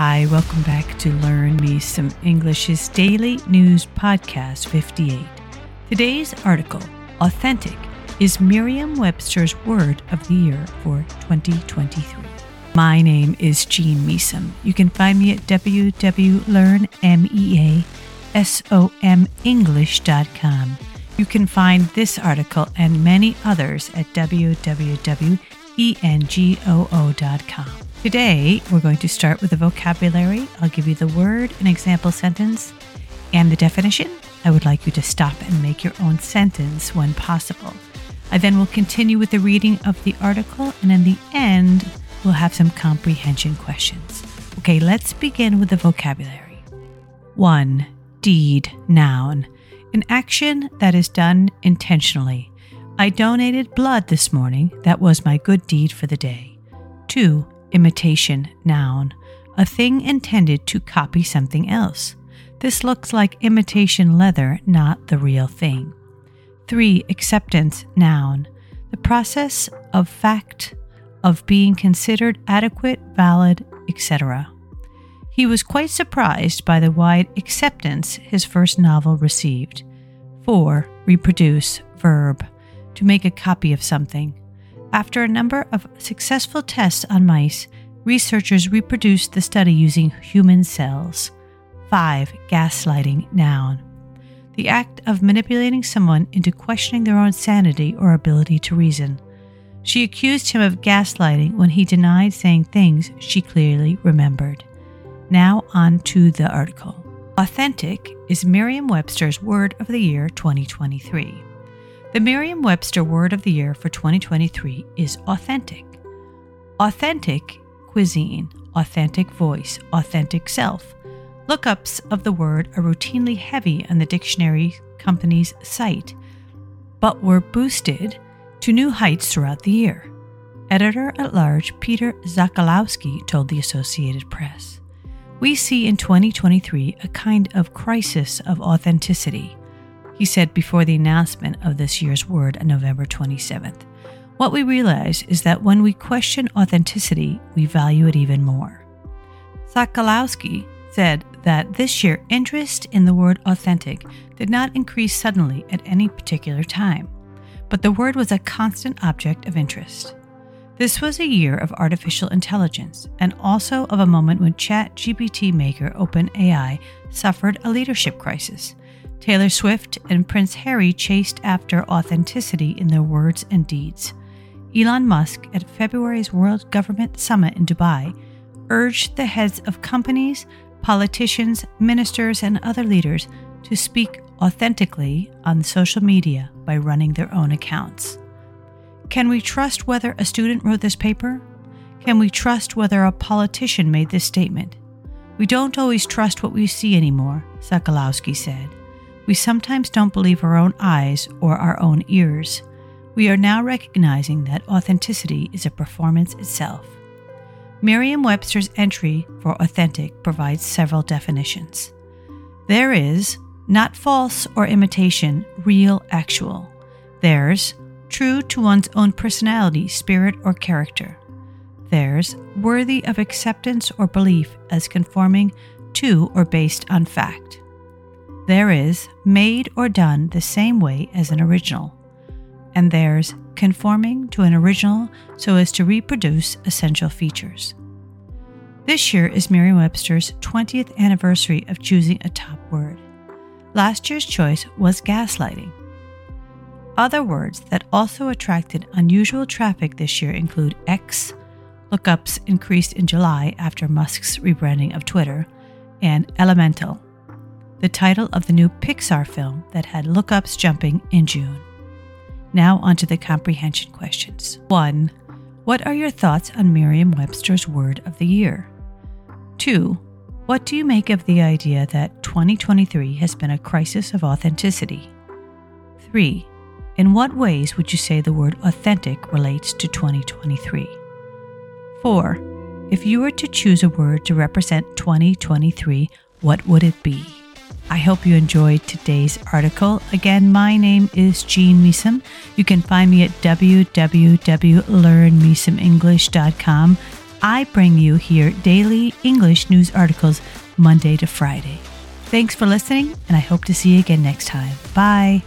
Hi, welcome back to Learn Me Some English's daily news podcast 58. Today's article, Authentic, is Merriam Webster's Word of the Year for 2023. My name is Jean Measum. You can find me at www.learnmeasomenglish.com. You can find this article and many others at www.engoo.com. Today, we're going to start with the vocabulary. I'll give you the word, an example sentence, and the definition. I would like you to stop and make your own sentence when possible. I then will continue with the reading of the article, and in the end, we'll have some comprehension questions. Okay, let's begin with the vocabulary. 1. Deed, noun. An action that is done intentionally. I donated blood this morning. That was my good deed for the day. 2 Imitation, noun, a thing intended to copy something else. This looks like imitation leather, not the real thing. 3. Acceptance, noun, the process of fact of being considered adequate, valid, etc. He was quite surprised by the wide acceptance his first novel received. 4. Reproduce, verb, to make a copy of something. After a number of successful tests on mice, researchers reproduced the study using human cells. 5. Gaslighting, noun. The act of manipulating someone into questioning their own sanity or ability to reason. She accused him of gaslighting when he denied saying things she clearly remembered. Now on to the article. Authentic is Merriam Webster's Word of the Year 2023. The Merriam Webster Word of the Year for 2023 is authentic. Authentic cuisine, authentic voice, authentic self. Lookups of the word are routinely heavy on the dictionary company's site, but were boosted to new heights throughout the year. Editor at large Peter Sokolowski told the Associated Press. We see in 2023 a kind of crisis of authenticity he said before the announcement of this year's word on November 27th. What we realize is that when we question authenticity, we value it even more. Sokolowski said that this year interest in the word authentic did not increase suddenly at any particular time, but the word was a constant object of interest. This was a year of artificial intelligence and also of a moment when ChatGPT maker OpenAI suffered a leadership crisis Taylor Swift and Prince Harry chased after authenticity in their words and deeds. Elon Musk, at February's World Government Summit in Dubai, urged the heads of companies, politicians, ministers, and other leaders to speak authentically on social media by running their own accounts. Can we trust whether a student wrote this paper? Can we trust whether a politician made this statement? We don't always trust what we see anymore, Sokolowski said. We sometimes don't believe our own eyes or our own ears. We are now recognizing that authenticity is a performance itself. Merriam Webster's entry for authentic provides several definitions. There is not false or imitation, real, actual. There's true to one's own personality, spirit, or character. There's worthy of acceptance or belief as conforming to or based on fact there is made or done the same way as an original, and there's conforming to an original so as to reproduce essential features. This year is Merriam Webster's 20th anniversary of choosing a top word. Last year's choice was gaslighting. Other words that also attracted unusual traffic this year include X, lookups increased in July after Musk's rebranding of Twitter, and elemental, the title of the new Pixar film that had lookups jumping in June. Now, onto the comprehension questions. 1. What are your thoughts on Merriam Webster's Word of the Year? 2. What do you make of the idea that 2023 has been a crisis of authenticity? 3. In what ways would you say the word authentic relates to 2023? 4. If you were to choose a word to represent 2023, what would it be? I hope you enjoyed today's article. Again, my name is Jean Measum. You can find me at www.learnmeasomenglish.com. I bring you here daily English news articles Monday to Friday. Thanks for listening, and I hope to see you again next time. Bye.